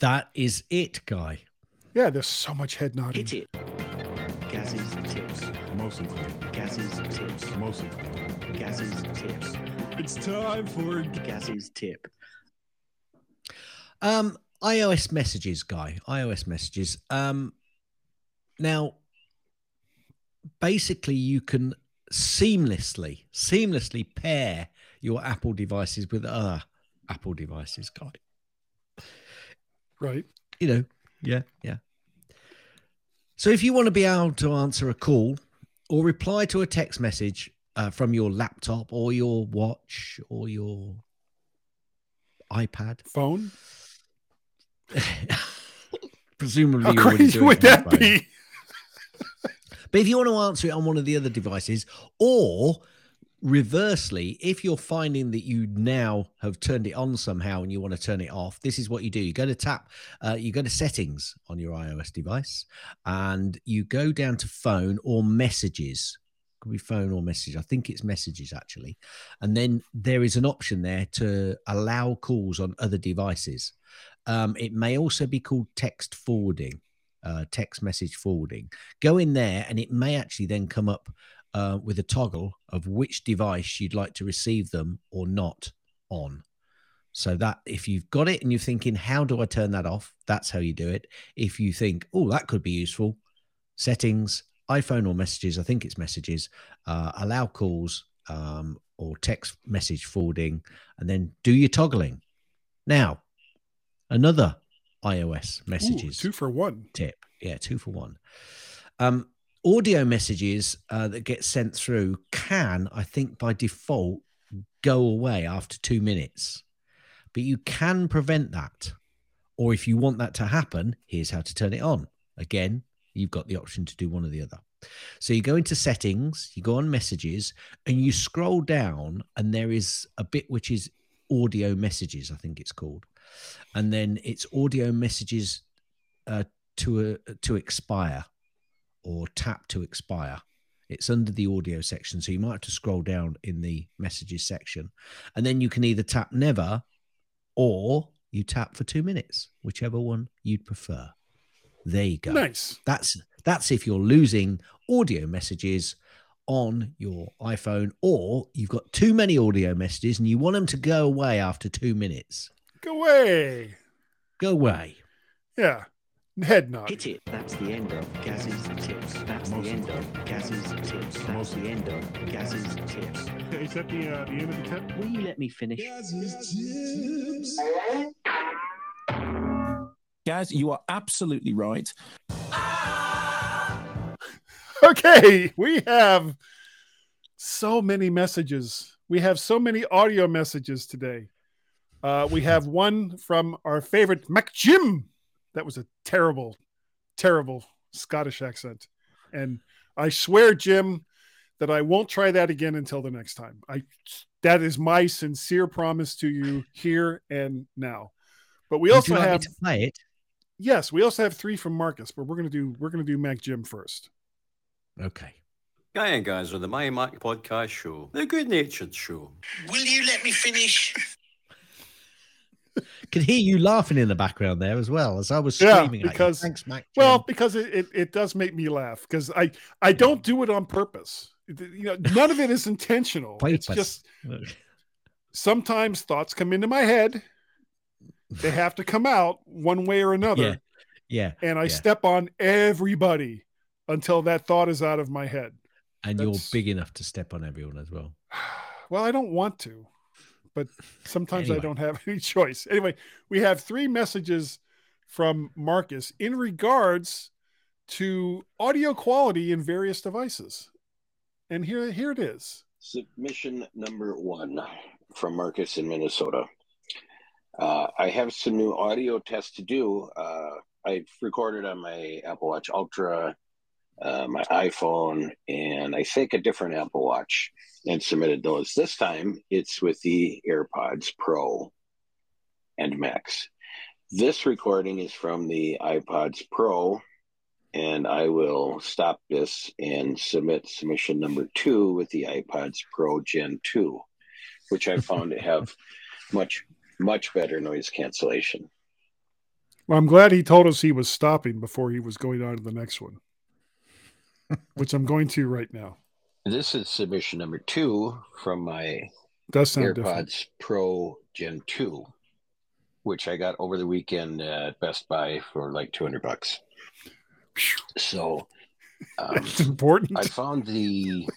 that is it guy Yeah, there's so much head nodding. Hit it. Gaz's tips. Mostly. Gaz's tips. Mostly. Gaz's tips. It's time for Gaz's tip. Um, iOS messages, guy. iOS messages. Um, now, basically, you can seamlessly, seamlessly pair your Apple devices with other Apple devices, guy. Right. You know, yeah, yeah. So if you want to be able to answer a call or reply to a text message uh, from your laptop or your watch or your iPad, Phone. *laughs* presumably How you're crazy would that phone. be? But if you want to answer it on one of the other devices, or reversely, if you're finding that you now have turned it on somehow and you want to turn it off, this is what you do. You go to tap, uh, you go to settings on your iOS device, and you go down to phone or messages. Could be phone or message. I think it's messages actually. And then there is an option there to allow calls on other devices. Um, it may also be called text forwarding, uh, text message forwarding. Go in there, and it may actually then come up uh, with a toggle of which device you'd like to receive them or not on. So that if you've got it and you're thinking, how do I turn that off? That's how you do it. If you think, oh, that could be useful, settings, iPhone or messages, I think it's messages, uh, allow calls um, or text message forwarding, and then do your toggling. Now, another iOS Ooh, messages two for one. tip. Yeah, two for one. Um, audio messages uh, that get sent through can, I think, by default, go away after two minutes. But you can prevent that. Or if you want that to happen, here's how to turn it on. Again, you've got the option to do one or the other. So you go into settings, you go on messages, and you scroll down, and there is a bit which is audio messages, I think it's called. And then it's audio messages uh, to uh, to expire or tap to expire. It's under the audio section, so you might have to scroll down in the messages section, and then you can either tap never or you tap for two minutes, whichever one you'd prefer. There you go. Nice. That's that's if you're losing audio messages on your iPhone, or you've got too many audio messages and you want them to go away after two minutes. Go away. Go away. Yeah. Head nod. Hit it. That's the end of Gaz's tips. That's the end of Gaz's tips. That's the end of Gaz's tips. Is that the, uh, the end of the tip? Will you let me finish? Gaz, you are absolutely right. *laughs* Okay, we have so many messages. We have so many audio messages today. Uh, we have one from our favorite Mac Jim. That was a terrible, terrible Scottish accent. And I swear, Jim, that I won't try that again until the next time. I that is my sincere promise to you here and now. But we also you like me have to play it. yes, we also have three from Marcus, but we're gonna do we're gonna do Mac Jim first. Okay. Guy and guys on the My Mac podcast show, the good natured show. Will you let me finish? Could hear you laughing in the background there as well as I was Yeah, screaming at you. because- Thanks, Mac. Well, um, because it, it, it does make me laugh because I I don't do it on purpose. You know, none of it is intentional. It's just sometimes thoughts come into my head. They have to come out one way or another, yeah, yeah. and I yeah. step on everybody until that thought is out of my head. And you're big enough to step on everyone as well. *sighs* Well, I don't want to, but sometimes I don't have *laughs* any choice. Anyway, we have three messages from Marcus in regards to audio quality in various devices. And here, here it is. Submission number one from Marcus in Minnesota. Uh, I have some new audio tests to do. Uh, I've recorded on my Apple Watch Ultra, uh, my iPhone, and I think a different Apple Watch and submitted those. This time it's with the AirPods Pro and Max. This recording is from the AirPods Pro, and I will stop this and submit submission number two with the AirPods Pro Gen 2, which I found to have much, much better noise cancellation. Well, I'm glad he told us he was stopping before he was going on to the next one, which I'm going to right now. This is submission number two from my Does sound different. AirPods Pro Gen 2, which I got over the weekend at Best Buy for like 200 bucks. So um, It's important. I found the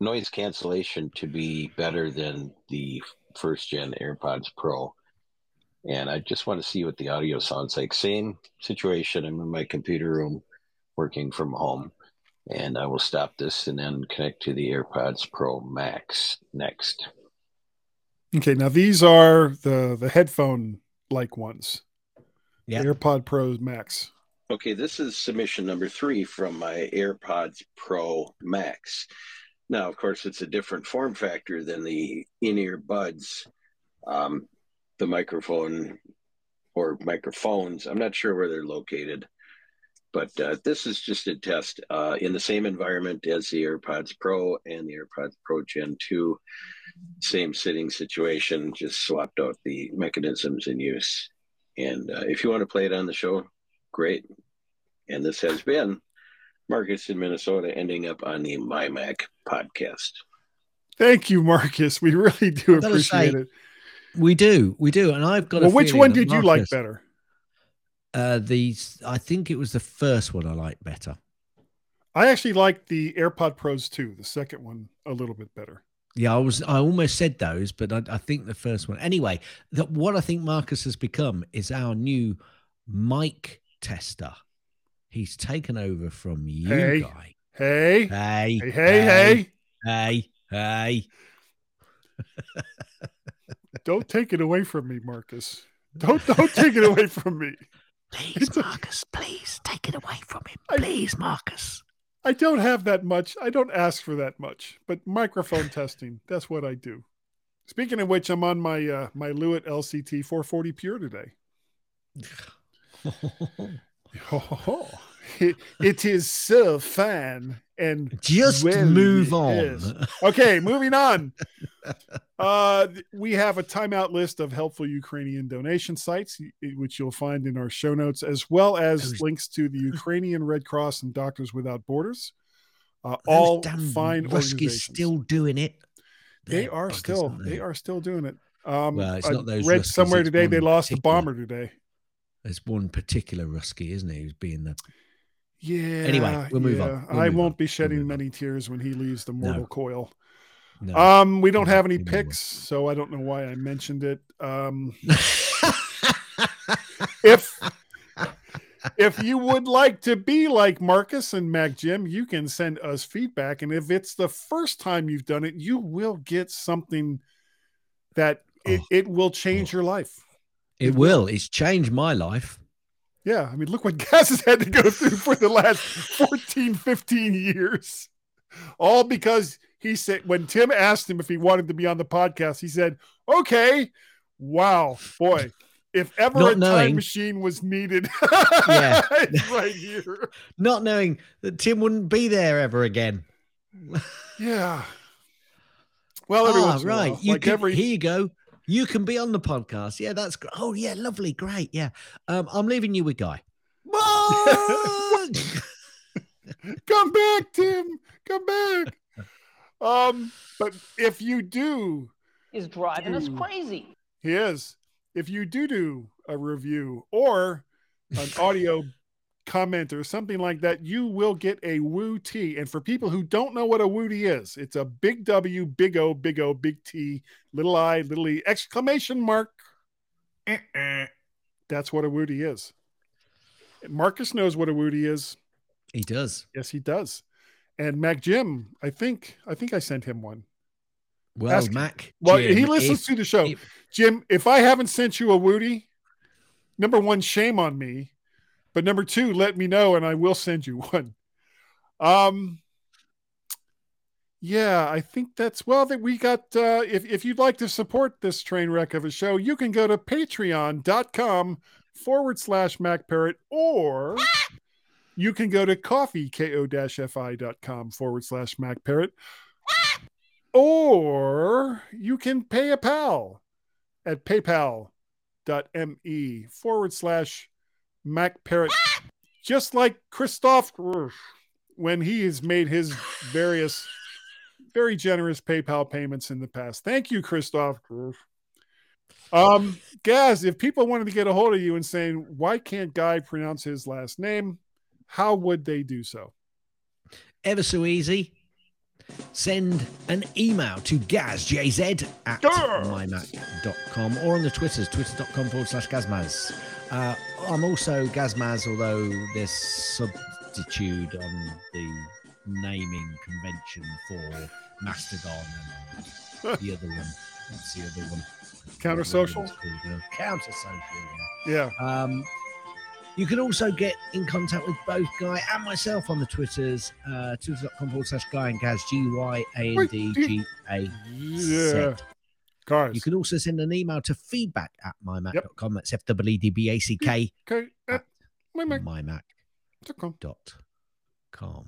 noise cancellation to be better than the first gen AirPods Pro. And I just want to see what the audio sounds like. Same situation. I'm in my computer room working from home. And I will stop this and then connect to the AirPods Pro Max next. Okay, now these are the the headphone like ones. Yeah. AirPod Pros Max. Okay, this is submission number three from my AirPods Pro Max. Now, of course, it's a different form factor than the in-ear buds, um, the microphone or microphones. I'm not sure where they're located, but uh, this is just a test uh, in the same environment as the AirPods Pro and the AirPods Pro Gen 2. Same sitting situation, just swapped out the mechanisms in use. And uh, if you want to play it on the show, great. And this has been Marcus in Minnesota, ending up on the My Mac podcast. Thank you, Marcus. We really do appreciate say, it. We do, we do, and I've got. Well, a which one that did you like better? Uh, the I think it was the first one I liked better. I actually liked the AirPod Pros too. The second one a little bit better. Yeah, I was. I almost said those, but I, I think the first one. Anyway, that what I think Marcus has become is our new mic tester. He's taken over from you, Hey. guy. Hey, Hey, hey, hey, hey! hey, hey. *laughs* Don't take it away from me, Marcus. Don't don't take it away from me. Please, Marcus, please take it away from him. I- Please, Marcus. I don't have that much. I don't ask for that much. But microphone testing, that's what I do. Speaking of which, I'm on my uh, my Lewitt LCT 440 Pure today. Oh, *laughs* *laughs* it, it is so fun and Just move on. okay, moving on. *laughs* Uh, we have a timeout list of helpful Ukrainian donation sites, which you'll find in our show notes, as well as links to the Ukrainian Red Cross and Doctors Without Borders. Uh, all fine organizations. still doing it. they They're still aren't they are still doing it. Um, Well, it's I not those read Ruskies, somewhere today they lost a bomber today. There's one particular Rusky, isn't he, who's being the Yeah. Anyway, we'll move on. We'll I move won't on. be We'll shedding on. many tears when he leaves the No. mortal coil. no. Um, we don't No, have any picks, so I don't know why I mentioned it. Um, *laughs* if if you would like to be like Marcus and Mac Jim, you can send us feedback, and if it's the first time you've done it, you will get something that it, Oh. it will change your life. it will. It's changed my life. Yeah, I mean, look what *laughs* Gaz has had to go through for the last 14, 15 years. All because he said, when Tim asked him if he wanted to be on the podcast, he said, okay. Wow, boy. If ever Not a time machine was needed, *laughs* Yeah. *laughs* right here. Not knowing that Tim wouldn't be there ever again. Yeah. Well, every Ah, once in a right. You like can, every Here you go. You can be on the podcast. Yeah, that's great. Oh, yeah, lovely. Great. Yeah. Um, I'm leaving you with Guy. *laughs* come back, Tim. Come back. Um, but if you do is driving us crazy. He is. If you do do a review or an audio comment or something like that, you will get a Woo T. And for people who don't know what a Woo T is, it's a big W, big O, big O, big T, little I, little E, exclamation mark. Eh-eh. *clears throat* That's what a Woo T is. Marcus knows what a Woo T is. he does. Yes, he does. And Mac Jim, I think, I think I sent him one. Well, Ask- Mac. Well, Jim, he listens if- to the show. if- Jim, if I haven't sent you a Woody, number one, shame on me. But number two, let me know and I will send you *laughs* one. Um yeah, I think that's well that we got uh if, if you'd like to support this train wreck of a show, you can go to patreon.com forward slash Mac Parrot or you can go to coffee ko-fi.com forward slash Mac Parrot or you can pay a pal at paypal.me forward slash Mac Parrot, just like Christoph when he has made his various very generous PayPal payments in the past. Thank you, Christoph. Um, Gaz, if people wanted to get a hold of you and saying, why can't Guy pronounce his last name? How would they do so? ever so easy. Send an email to gazjz at Gaz. mymac.com or on the Twitters, twitter.com forward slash gazmaz. Uh, I'm also gazmaz, although there's substitute on the naming convention for Mastodon and *laughs* the other one. What's the other one? Counter social? Counter social, yeah. Yeah. Um, You can also get in contact with both Guy and myself on the Twitters, uh, twitter.com forward slash Guy and Gaz, G Y A N D G A Yeah. Cars. You can also send an email to feedback at mymac.com. That's F W E D B A C K Okay. Uh, at my Mac. mymac.com. dot com.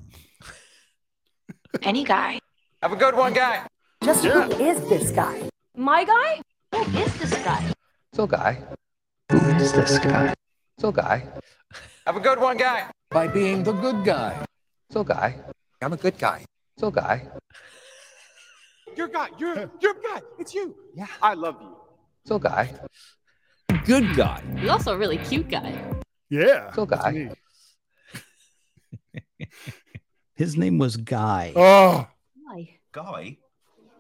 *laughs* Any guy. Have a good one, guy. Just Yeah. who is this guy? My guy? Who is this guy? So, guy. Who is this guy? So, guy. Have a good one, guy. By being the good guy. So, guy. I'm a good guy. So, guy. Your guy, you're *laughs* your guy. It's you. Yeah, I love you. So, guy. Good guy. You're also a really cute guy. Yeah. So, that's Guy. *laughs* His name was Guy. Oh, Guy. Guy?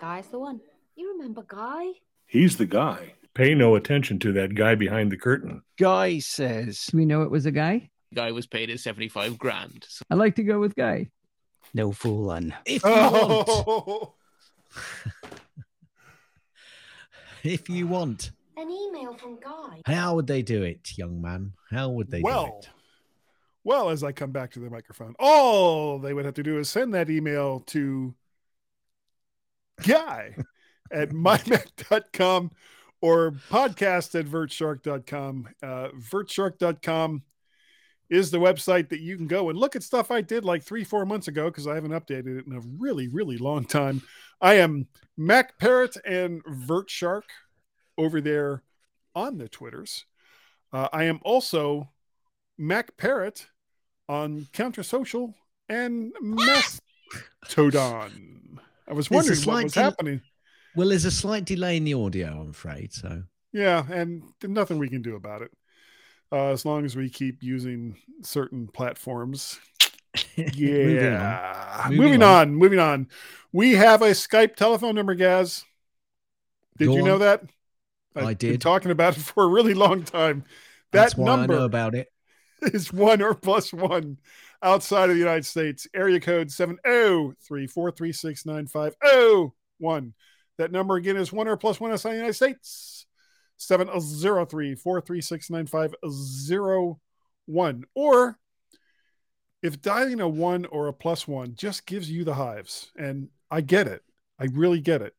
Guy's the one. You remember Guy? He's the guy. Pay no attention to that guy behind the curtain. Guy says. Do we know it was a guy? Guy was paid his 75 grand. So I like to go with Guy. No fooling. If oh. you want, oh. *laughs* *laughs* if you want, An email from Guy. how would they do it, young man? How would they do it? well, as I come back to the microphone, all they would have to do is send that email to guy *laughs* at mymac.com or podcast at vertshark.com. Uh, vertshark.com is the website that you can go and look at stuff I did like three, four months ago because I haven't updated it in a really, really long time. I am Mac Parrot and Vertshark over there on the Twitters. Uh, I am also Mac Parrot on Counter Social and Mastodon. I was wondering what was del- happening. Well, there's a slight delay in the audio, I'm afraid. So Yeah, and nothing we can do about it. Uh, as long as we keep using certain platforms. *laughs* Moving on. Yeah. Moving Moving, on. on. Moving on. We have a Skype telephone number, Gaz. Did Go you on. know that? I did. I've been talking about it *laughs* for a really long time. That that's I number know about it. *laughs* is one or plus one outside of the United States. Area code 703-436-9501. That number again is one or plus one outside the United States. 703-436-9501. Or if dialing a one or a plus one just gives you the hives, and I get it, I really get it,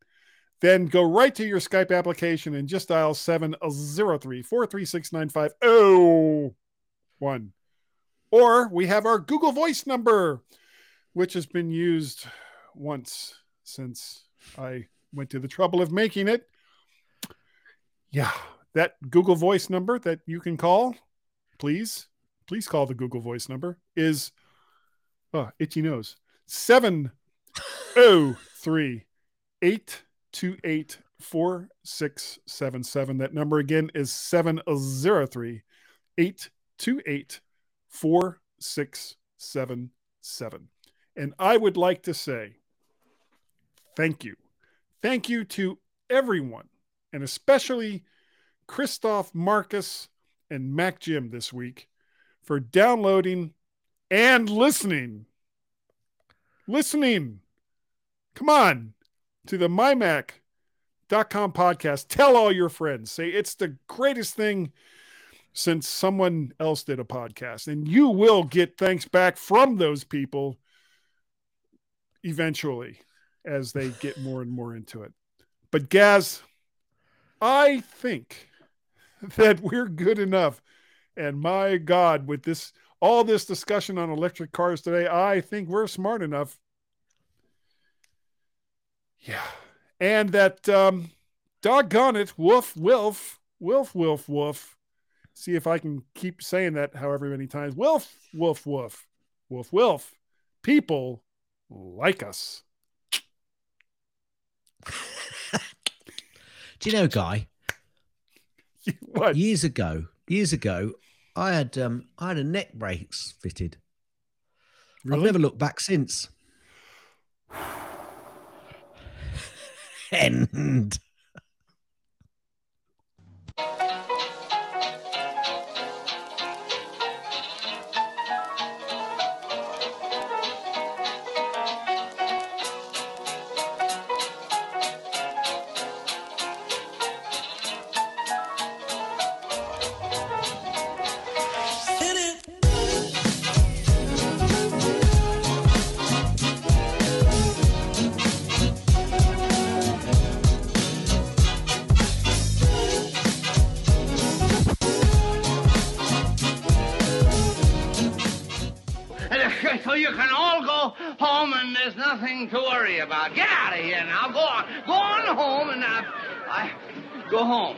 then go right to your Skype application and just dial 703 436 9501. Or we have our Google Voice number, which has been used once since I went to the trouble of making it. Yeah, that Google Voice number that you can call, please, please call the Google Voice number is oh, itchy nose 703 828 4677. That number again is 703 828 4677. And I would like to say thank you. Thank you to everyone, and especially Christoph Marcus and Mac Jim this week for downloading and listening. Listening. Come on to the mymac.com podcast. Tell all your friends. Say it's the greatest thing since someone else did a podcast. And you will get thanks back from those people eventually as they get more and more into it. But Gaz, I think that we're good enough. And my God, with this all this discussion on electric cars today, I think we're smart enough. Yeah. And that um doggone it, woof, wilf, wilf, wilf, woof. See if I can keep saying that however many times. Wilf, woof, woof, woof, wilf. People like us. Do you know, Guy? *laughs* what? Years ago, years ago, I had um I had a neck brace fitted. I've never looked back since. *sighs* End. Nothing to worry about. Get out of here now. Go on. Go on home and uh, I go home.